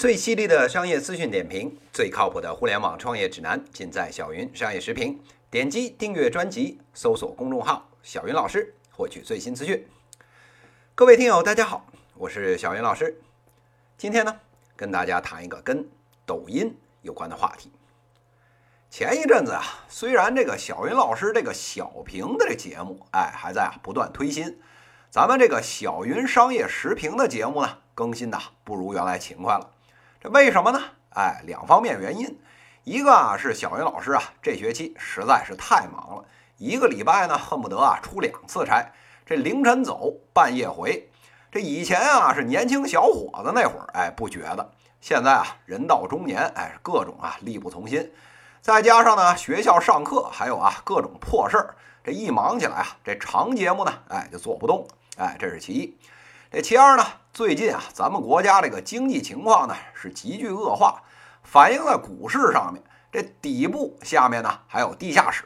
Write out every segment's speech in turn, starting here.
最犀利的商业资讯点评，最靠谱的互联网创业指南，尽在小云商业时评。点击订阅专辑，搜索公众号“小云老师”，获取最新资讯。各位听友，大家好，我是小云老师。今天呢，跟大家谈一个跟抖音有关的话题。前一阵子啊，虽然这个小云老师这个小评的这节目，哎，还在啊不断推新，咱们这个小云商业时评的节目呢，更新的不如原来勤快了。这为什么呢？哎，两方面原因，一个啊是小云老师啊这学期实在是太忙了，一个礼拜呢恨不得啊出两次差，这凌晨走，半夜回。这以前啊是年轻小伙子那会儿，哎不觉得，现在啊人到中年，哎各种啊力不从心。再加上呢，学校上课，还有啊各种破事儿，这一忙起来啊，这长节目呢，哎就做不动，哎这是其一。这其二呢，最近啊，咱们国家这个经济情况呢是急剧恶化，反映在股市上面。这底部下面呢还有地下室，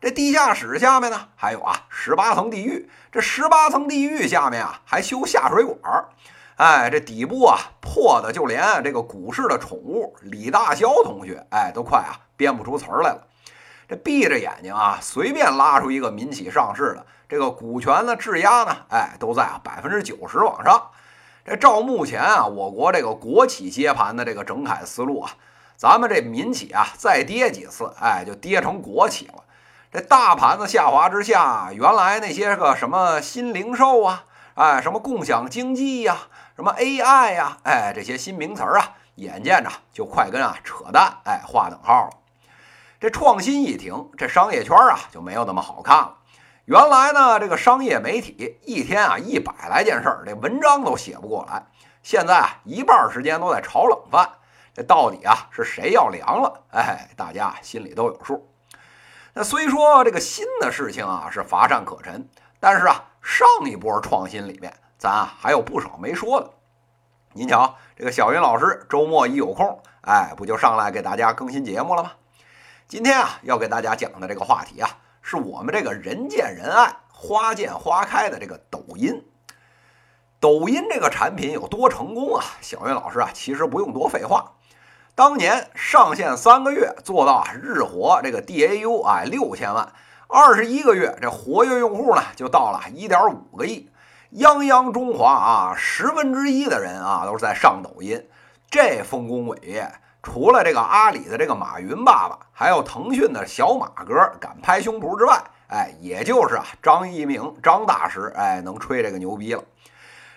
这地下室下面呢还有啊十八层地狱，这十八层地狱下面啊还修下水管儿。哎，这底部啊破的，就连这个股市的宠物李大霄同学，哎，都快啊编不出词儿来了。这闭着眼睛啊，随便拉出一个民企上市的，这个股权的质押呢，哎，都在啊百分之九十往上。这照目前啊，我国这个国企接盘的这个整改思路啊，咱们这民企啊再跌几次，哎，就跌成国企了。这大盘子下滑之下，原来那些个什么新零售啊，哎，什么共享经济呀。什么 AI 呀，哎，这些新名词儿啊，眼见着就快跟啊扯淡哎划等号了。这创新一停，这商业圈啊就没有那么好看了。原来呢，这个商业媒体一天啊一百来件事儿，这文章都写不过来。现在啊，一半时间都在炒冷饭。这到底啊是谁要凉了？哎，大家心里都有数。那虽说这个新的事情啊是乏善可陈，但是啊，上一波创新里面。咱啊还有不少没说的，您瞧，这个小云老师周末一有空，哎，不就上来给大家更新节目了吗？今天啊要给大家讲的这个话题啊，是我们这个人见人爱、花见花开的这个抖音。抖音这个产品有多成功啊？小云老师啊，其实不用多废话，当年上线三个月做到日活这个 DAU 啊六千万，二十一个月这活跃用户呢就到了一点五个亿。泱泱中华啊，十分之一的人啊都是在上抖音，这丰功伟业，除了这个阿里的这个马云爸爸，还有腾讯的小马哥敢拍胸脯之外，哎，也就是啊张一鸣张大师哎能吹这个牛逼了。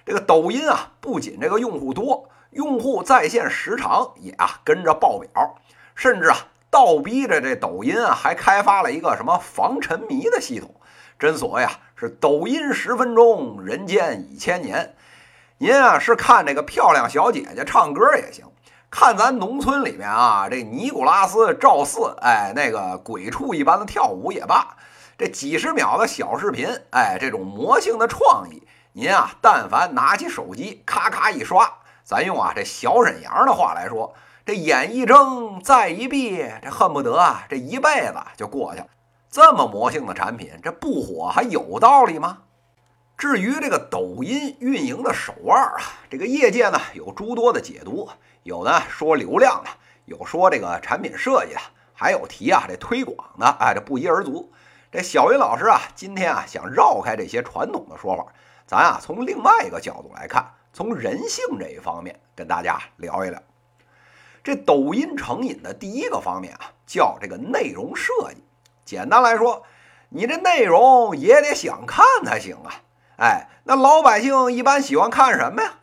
这个抖音啊，不仅这个用户多，用户在线时长也啊跟着爆表，甚至啊倒逼着这抖音啊还开发了一个什么防沉迷的系统。真所谓啊，是抖音十分钟，人间已千年。您啊是看这个漂亮小姐姐唱歌也行，看咱农村里面啊这尼古拉斯赵四，哎，那个鬼畜一般的跳舞也罢，这几十秒的小视频，哎，这种魔性的创意，您啊但凡拿起手机咔咔一刷，咱用啊这小沈阳的话来说，这眼一睁再一闭，这恨不得啊这一辈子就过去了。这么魔性的产品，这不火还有道理吗？至于这个抖音运营的手腕啊，这个业界呢有诸多的解读，有呢说流量的，有说这个产品设计的，还有提啊这推广的，哎，这不一而足。这小云老师啊，今天啊想绕开这些传统的说法，咱啊从另外一个角度来看，从人性这一方面跟大家聊一聊。这抖音成瘾的第一个方面啊，叫这个内容设计。简单来说，你这内容也得想看才行啊！哎，那老百姓一般喜欢看什么呀？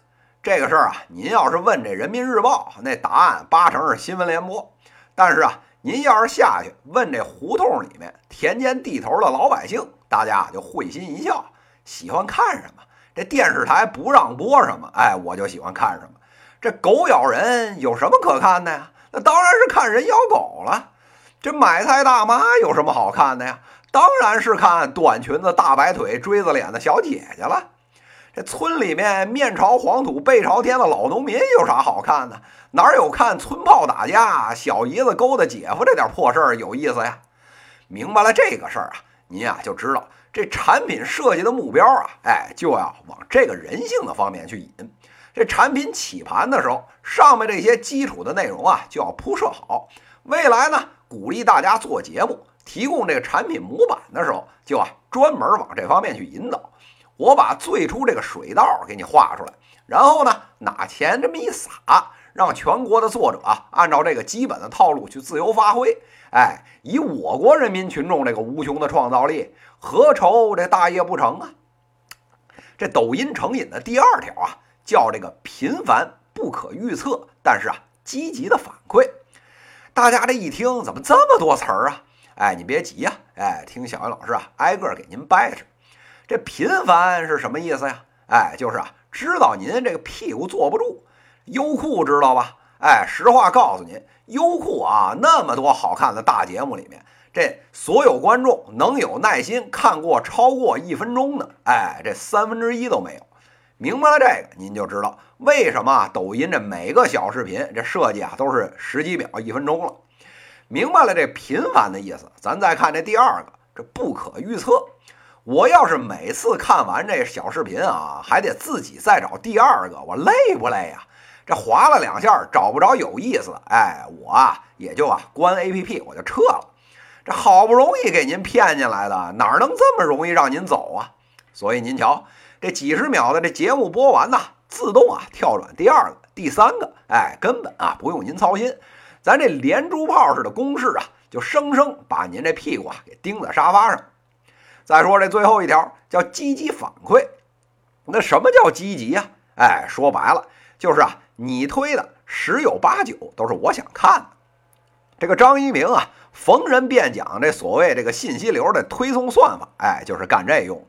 这个事儿啊，您要是问这人民日报，那答案八成是新闻联播。但是啊，您要是下去问这胡同里面田间地头的老百姓，大家就会心一笑，喜欢看什么？这电视台不让播什么，哎，我就喜欢看什么。这狗咬人有什么可看的呀？那当然是看人咬狗了。这买菜大妈有什么好看的呀？当然是看短裙子、大白腿、锥子脸的小姐姐了。这村里面面朝黄土背朝天的老农民有啥好看的？哪有看村炮打架、小姨子勾搭姐夫这点破事儿有意思呀？明白了这个事儿啊，您啊就知道这产品设计的目标啊，哎，就要往这个人性的方面去引。这产品起盘的时候，上面这些基础的内容啊就要铺设好。未来呢，鼓励大家做节目，提供这个产品模板的时候，就啊专门往这方面去引导。我把最初这个水道给你画出来，然后呢拿钱这么一撒，让全国的作者啊按照这个基本的套路去自由发挥。哎，以我国人民群众这个无穷的创造力，何愁这大业不成啊？这抖音成瘾的第二条啊，叫这个频繁不可预测，但是啊积极的反馈。大家这一听，怎么这么多词儿啊？哎，你别急呀，哎，听小云老师啊，挨个给您掰扯。这频繁是什么意思呀？哎，就是啊，知道您这个屁股坐不住。优酷知道吧？哎，实话告诉您，优酷啊，那么多好看的大节目里面，这所有观众能有耐心看过超过一分钟的，哎，这三分之一都没有。明白了这个，您就知道为什么抖音这每个小视频这设计啊都是十几秒、一分钟了。明白了这频繁的意思，咱再看这第二个，这不可预测。我要是每次看完这小视频啊，还得自己再找第二个，我累不累呀？这划了两下找不着有意思的，哎，我啊也就啊关 A P P 我就撤了。这好不容易给您骗进来的，哪能这么容易让您走啊？所以您瞧，这几十秒的这节目播完呐，自动啊跳转第二个、第三个，哎，根本啊不用您操心，咱这连珠炮似的攻势啊，就生生把您这屁股啊给钉在沙发上。再说这最后一条叫积极反馈，那什么叫积极呀？哎，说白了就是啊，你推的十有八九都是我想看的。这个张一鸣啊，逢人便讲这所谓这个信息流的推送算法，哎，就是干这用的。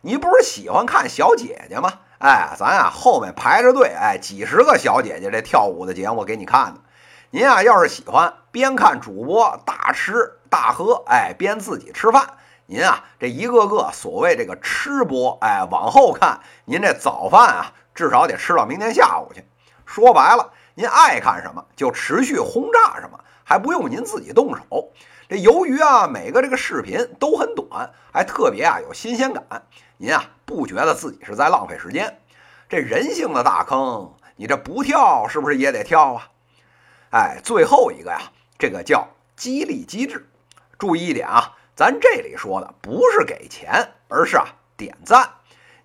你不是喜欢看小姐姐吗？哎，咱啊后面排着队，哎，几十个小姐姐这跳舞的节目给你看的。您啊要是喜欢边看主播大吃大喝，哎，边自己吃饭。您啊，这一个个所谓这个吃播，哎，往后看，您这早饭啊，至少得吃到明天下午去。说白了，您爱看什么就持续轰炸什么，还不用您自己动手。这由于啊，每个这个视频都很短，还特别啊有新鲜感，您啊不觉得自己是在浪费时间。这人性的大坑，你这不跳是不是也得跳啊？哎，最后一个呀，这个叫激励机制。注意一点啊。咱这里说的不是给钱，而是啊点赞。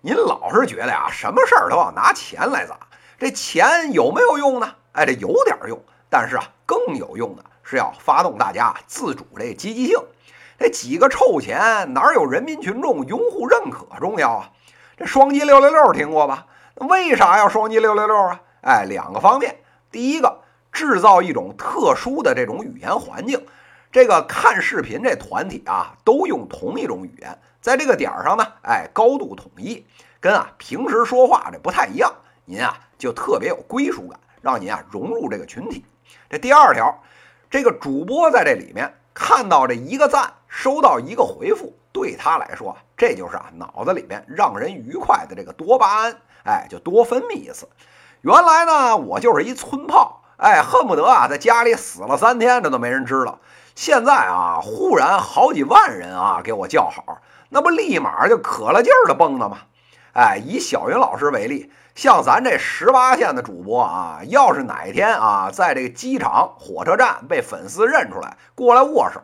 您老是觉得呀，什么事儿都要拿钱来砸，这钱有没有用呢？哎，这有点用，但是啊，更有用的是要发动大家自主这积极性。这几个臭钱哪有人民群众拥护认可重要啊？这双击六六六听过吧？为啥要双击六六六啊？哎，两个方面，第一个，制造一种特殊的这种语言环境。这个看视频这团体啊，都用同一种语言，在这个点儿上呢，哎，高度统一，跟啊平时说话这不太一样，您啊就特别有归属感，让您啊融入这个群体。这第二条，这个主播在这里面看到这一个赞，收到一个回复，对他来说，这就是啊脑子里面让人愉快的这个多巴胺，哎，就多分泌一次。原来呢，我就是一村炮，哎，恨不得啊在家里死了三天，这都没人知道。现在啊，忽然好几万人啊给我叫好，那不立马就可了劲儿的蹦了吗？哎，以小云老师为例，像咱这十八线的主播啊，要是哪天啊在这个机场、火车站被粉丝认出来过来握手，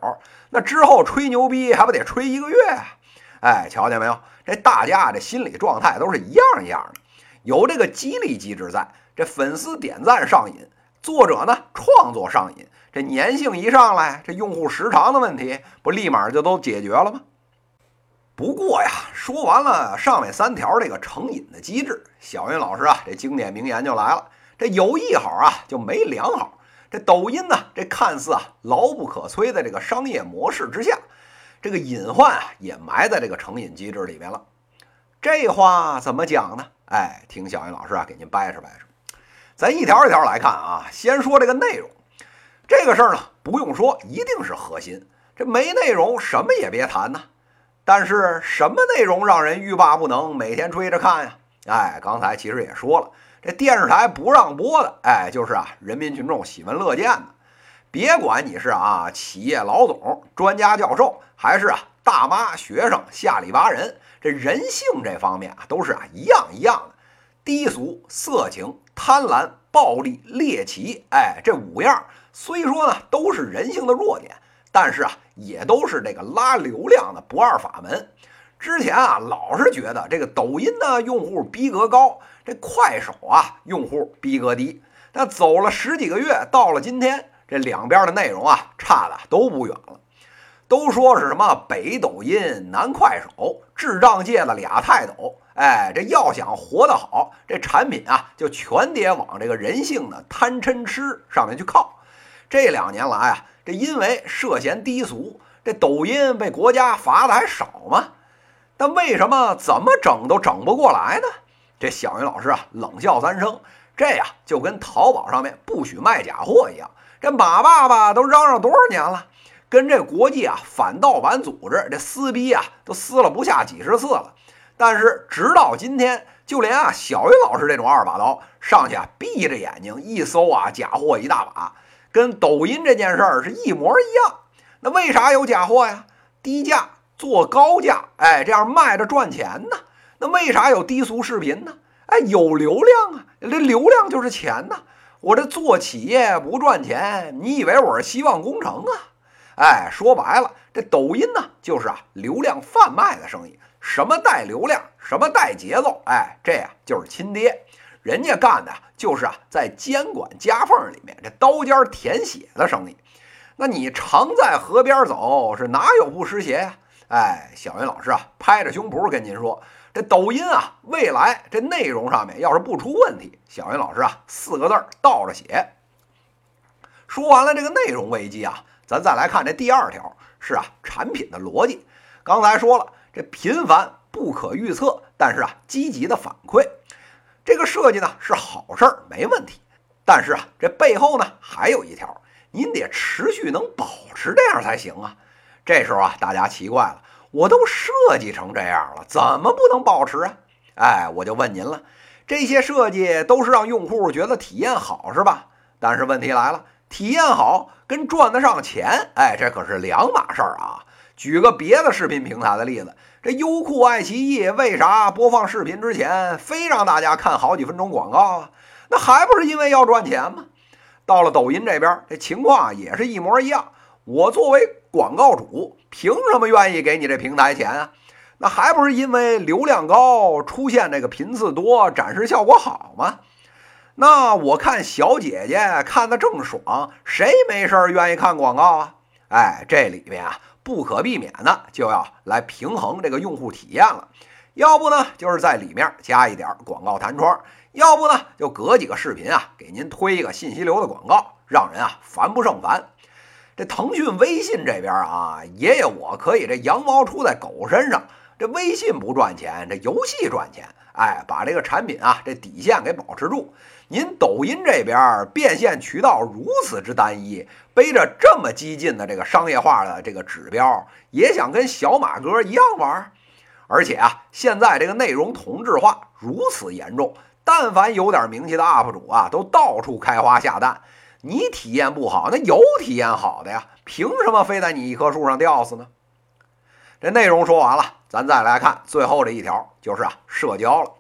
那之后吹牛逼还不得吹一个月啊？哎，瞧见没有？这大家这心理状态都是一样一样的，有这个激励机制在，这粉丝点赞上瘾，作者呢创作上瘾。这粘性一上来，这用户时长的问题不立马就都解决了吗？不过呀，说完了上面三条这个成瘾的机制，小云老师啊，这经典名言就来了：这有一好啊，就没两好。这抖音呢，这看似啊牢不可摧的这个商业模式之下，这个隐患啊也埋在这个成瘾机制里面了。这话怎么讲呢？哎，听小云老师啊给您掰扯掰扯。咱一条一条来看啊，先说这个内容。这个事儿呢，不用说，一定是核心。这没内容，什么也别谈呐。但是什么内容让人欲罢不能，每天追着看呀？哎，刚才其实也说了，这电视台不让播的，哎，就是啊，人民群众喜闻乐见的。别管你是啊，企业老总、专家教授，还是啊，大妈、学生、下里巴人，这人性这方面啊，都是啊，一样一样的。低俗、色情、贪婪、暴力、猎奇，哎，这五样虽说呢都是人性的弱点，但是啊，也都是这个拉流量的不二法门。之前啊，老是觉得这个抖音呢用户逼格高，这快手啊用户逼格低。那走了十几个月，到了今天，这两边的内容啊差的都不远了。都说是什么北抖音南快手，智障界的俩泰斗。哎，这要想活得好，这产品啊就全得往这个人性的贪嗔痴上面去靠。这两年来啊，这因为涉嫌低俗，这抖音被国家罚的还少吗？但为什么怎么整都整不过来呢？这小云老师啊冷笑三声，这呀就跟淘宝上面不许卖假货一样。这马爸爸都嚷嚷多少年了，跟这国际啊反盗版组织这撕逼啊都撕了不下几十次了。但是直到今天，就连啊小云老师这种二把刀上去啊闭着眼睛一搜啊假货一大把，跟抖音这件事儿是一模一样。那为啥有假货呀？低价。做高价，哎，这样卖着赚钱呢。那为啥有低俗视频呢？哎，有流量啊，这流量就是钱呐。我这做企业不赚钱，你以为我是希望工程啊？哎，说白了，这抖音呢，就是啊流量贩卖的生意。什么带流量，什么带节奏，哎，这呀就是亲爹。人家干的就是啊在监管夹缝里面这刀尖舔血的生意。那你常在河边走，是哪有不湿鞋呀？哎，小云老师啊，拍着胸脯跟您说，这抖音啊，未来这内容上面要是不出问题，小云老师啊，四个字倒着写。说完了这个内容危机啊，咱再来看这第二条，是啊，产品的逻辑。刚才说了，这频繁不可预测，但是啊，积极的反馈，这个设计呢是好事儿，没问题。但是啊，这背后呢还有一条，您得持续能保持这样才行啊。这时候啊，大家奇怪了，我都设计成这样了，怎么不能保持啊？哎，我就问您了，这些设计都是让用户觉得体验好是吧？但是问题来了，体验好跟赚得上钱，哎，这可是两码事儿啊。举个别的视频平台的例子，这优酷、爱奇艺为啥播放视频之前非让大家看好几分钟广告啊？那还不是因为要赚钱吗？到了抖音这边，这情况也是一模一样。我作为广告主，凭什么愿意给你这平台钱啊？那还不是因为流量高，出现这个频次多，展示效果好吗？那我看小姐姐看的正爽，谁没事愿意看广告啊？哎，这里面啊，不可避免的就要来平衡这个用户体验了。要不呢，就是在里面加一点广告弹窗；要不呢，就隔几个视频啊，给您推一个信息流的广告，让人啊烦不胜烦。这腾讯微信这边啊，爷爷我可以这羊毛出在狗身上，这微信不赚钱，这游戏赚钱，哎，把这个产品啊这底线给保持住。您抖音这边变现渠道如此之单一，背着这么激进的这个商业化的这个指标，也想跟小马哥一样玩？而且啊，现在这个内容同质化如此严重，但凡有点名气的 UP 主啊，都到处开花下蛋。你体验不好，那有体验好的呀？凭什么非在你一棵树上吊死呢？这内容说完了，咱再来看最后这一条，就是啊，社交了。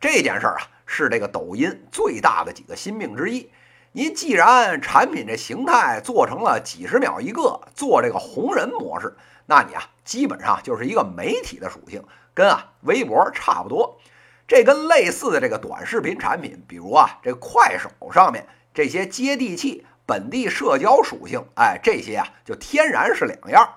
这件事儿啊，是这个抖音最大的几个心病之一。您既然产品这形态做成了几十秒一个，做这个红人模式，那你啊，基本上就是一个媒体的属性，跟啊微博差不多。这跟类似的这个短视频产品，比如啊这快手上面。这些接地气、本地社交属性，哎，这些啊就天然是两样。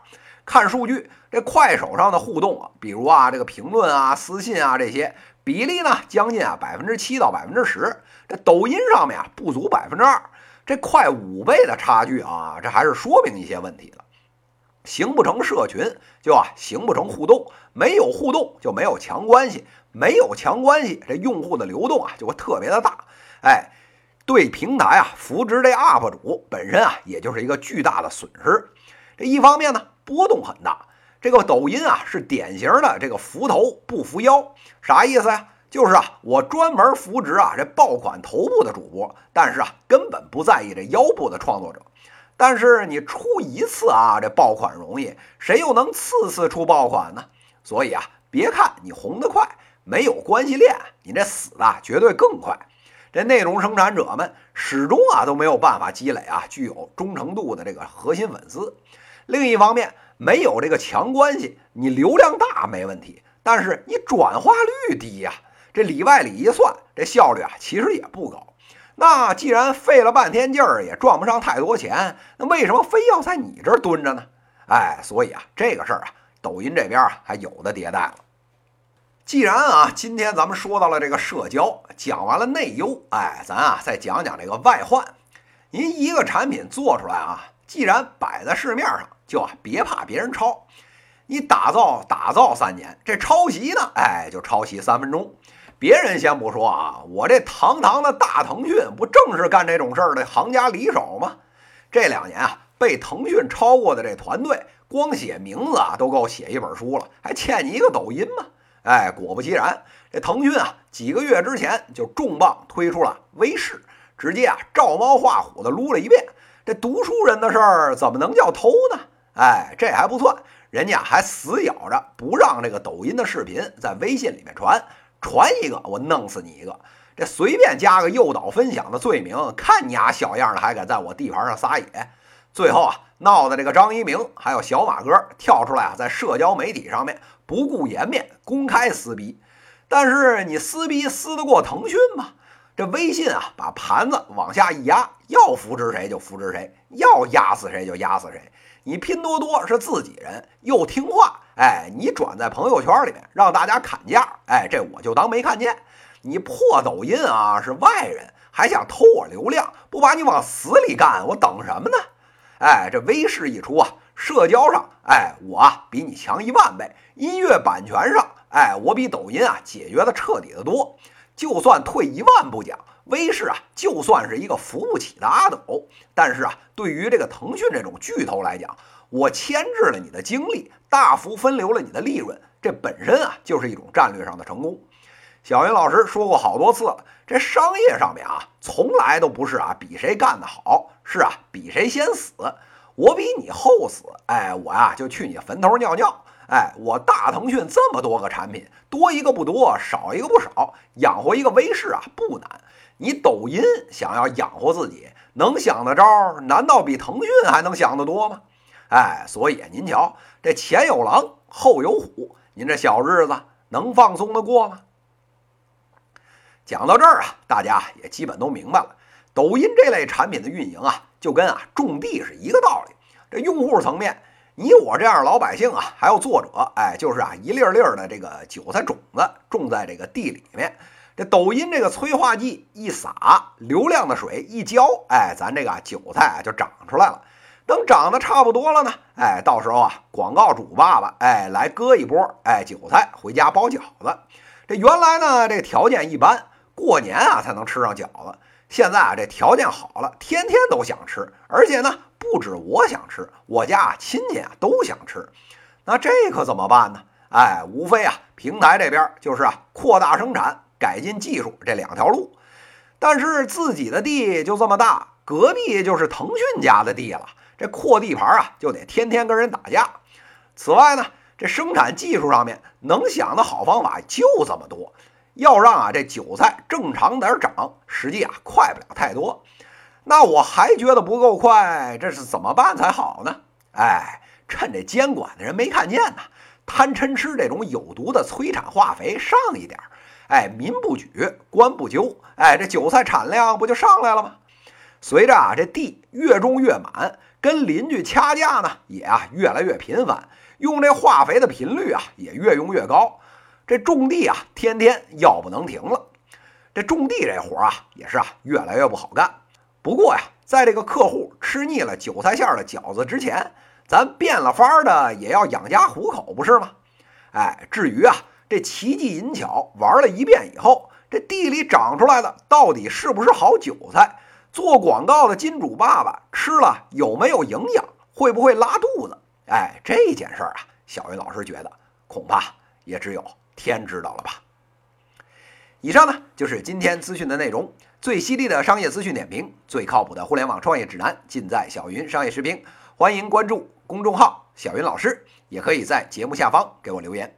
看数据，这快手上的互动啊，比如啊这个评论啊、私信啊这些比例呢，将近啊百分之七到百分之十。这抖音上面啊不足百分之二，这快五倍的差距啊，这还是说明一些问题了。形不成社群，就啊形不成互动，没有互动就没有强关系，没有强关系，这用户的流动啊就会特别的大，哎。对平台啊，扶植这 UP 主本身啊，也就是一个巨大的损失。这一方面呢，波动很大。这个抖音啊，是典型的这个扶头不扶腰，啥意思呀？就是啊，我专门扶植啊这爆款头部的主播，但是啊，根本不在意这腰部的创作者。但是你出一次啊，这爆款容易，谁又能次次出爆款呢？所以啊，别看你红得快，没有关系链，你这死的绝对更快。这内容生产者们始终啊都没有办法积累啊具有忠诚度的这个核心粉丝。另一方面，没有这个强关系，你流量大没问题，但是你转化率低呀。这里外里一算，这效率啊其实也不高。那既然费了半天劲儿也赚不上太多钱，那为什么非要在你这儿蹲着呢？哎，所以啊，这个事儿啊，抖音这边啊还有的迭代了。既然啊，今天咱们说到了这个社交，讲完了内忧，哎，咱啊再讲讲这个外患。您一个产品做出来啊，既然摆在市面上，就啊别怕别人抄。你打造打造三年，这抄袭呢，哎，就抄袭三分钟。别人先不说啊，我这堂堂的大腾讯不正是干这种事儿的行家里手吗？这两年啊，被腾讯超过的这团队，光写名字啊都够写一本书了，还欠你一个抖音吗？哎，果不其然，这腾讯啊，几个月之前就重磅推出了微视，直接啊照猫画虎的撸了一遍。这读书人的事儿怎么能叫偷呢？哎，这还不算，人家还死咬着不让这个抖音的视频在微信里面传。传一个，我弄死你一个！这随便加个诱导分享的罪名，看你丫小样的还敢在我地盘上撒野！最后啊，闹的这个张一鸣还有小马哥跳出来啊，在社交媒体上面不顾颜面公开撕逼。但是你撕逼撕得过腾讯吗？这微信啊，把盘子往下一压，要扶持谁就扶持谁，要压死谁就压死谁。你拼多多是自己人，又听话，哎，你转在朋友圈里面让大家砍价，哎，这我就当没看见。你破抖音啊，是外人，还想偷我流量，不把你往死里干，我等什么呢？哎，这微视一出啊，社交上，哎，我啊比你强一万倍；音乐版权上，哎，我比抖音啊解决的彻底的多。就算退一万步讲。威视啊，就算是一个扶不起的阿斗，但是啊，对于这个腾讯这种巨头来讲，我牵制了你的精力，大幅分流了你的利润，这本身啊就是一种战略上的成功。小云老师说过好多次了，这商业上面啊，从来都不是啊比谁干得好，是啊比谁先死。我比你后死，哎，我呀就去你坟头尿尿。哎，我大腾讯这么多个产品，多一个不多，少一个不少，养活一个威视啊不难。你抖音想要养活自己，能想的招，难道比腾讯还能想得多吗？哎，所以您瞧，这前有狼，后有虎，您这小日子能放松的过吗？讲到这儿啊，大家也基本都明白了，抖音这类产品的运营啊，就跟啊种地是一个道理。这用户层面，你我这样老百姓啊，还有作者，哎，就是啊一粒粒的这个韭菜种子种在这个地里面。这抖音这个催化剂一撒，流量的水一浇，哎，咱这个韭菜啊就长出来了。等长得差不多了呢，哎，到时候啊，广告主爸爸，哎，来割一波，哎，韭菜回家包饺子。这原来呢，这条件一般，过年啊才能吃上饺子。现在啊，这条件好了，天天都想吃，而且呢，不止我想吃，我家亲戚啊都想吃。那这可怎么办呢？哎，无非啊，平台这边就是啊，扩大生产。改进技术这两条路，但是自己的地就这么大，隔壁就是腾讯家的地了，这扩地盘啊，就得天天跟人打架。此外呢，这生产技术上面能想的好方法就这么多，要让啊这韭菜正常点长，实际啊快不了太多。那我还觉得不够快，这是怎么办才好呢？哎，趁这监管的人没看见呢，贪嗔吃这种有毒的催产化肥上一点。哎，民不举，官不究，哎，这韭菜产量不就上来了吗？随着啊，这地越种越满，跟邻居掐架呢，也啊越来越频繁，用这化肥的频率啊也越用越高，这种地啊天天药不能停了。这种地这活啊也是啊越来越不好干。不过呀，在这个客户吃腻了韭菜馅的饺子之前，咱变了法儿的也要养家糊口，不是吗？哎，至于啊。这奇技淫巧玩了一遍以后，这地里长出来的到底是不是好韭菜？做广告的金主爸爸吃了有没有营养？会不会拉肚子？哎，这件事儿啊，小云老师觉得恐怕也只有天知道了吧。以上呢就是今天资讯的内容，最犀利的商业资讯点评，最靠谱的互联网创业指南，尽在小云商业视频。欢迎关注公众号小云老师，也可以在节目下方给我留言。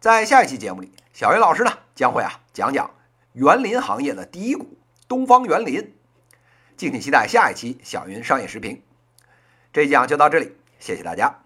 在下一期节目里，小云老师呢将会啊讲讲园林行业的第一股东方园林，敬请期待下一期小云商业视频。这一讲就到这里，谢谢大家。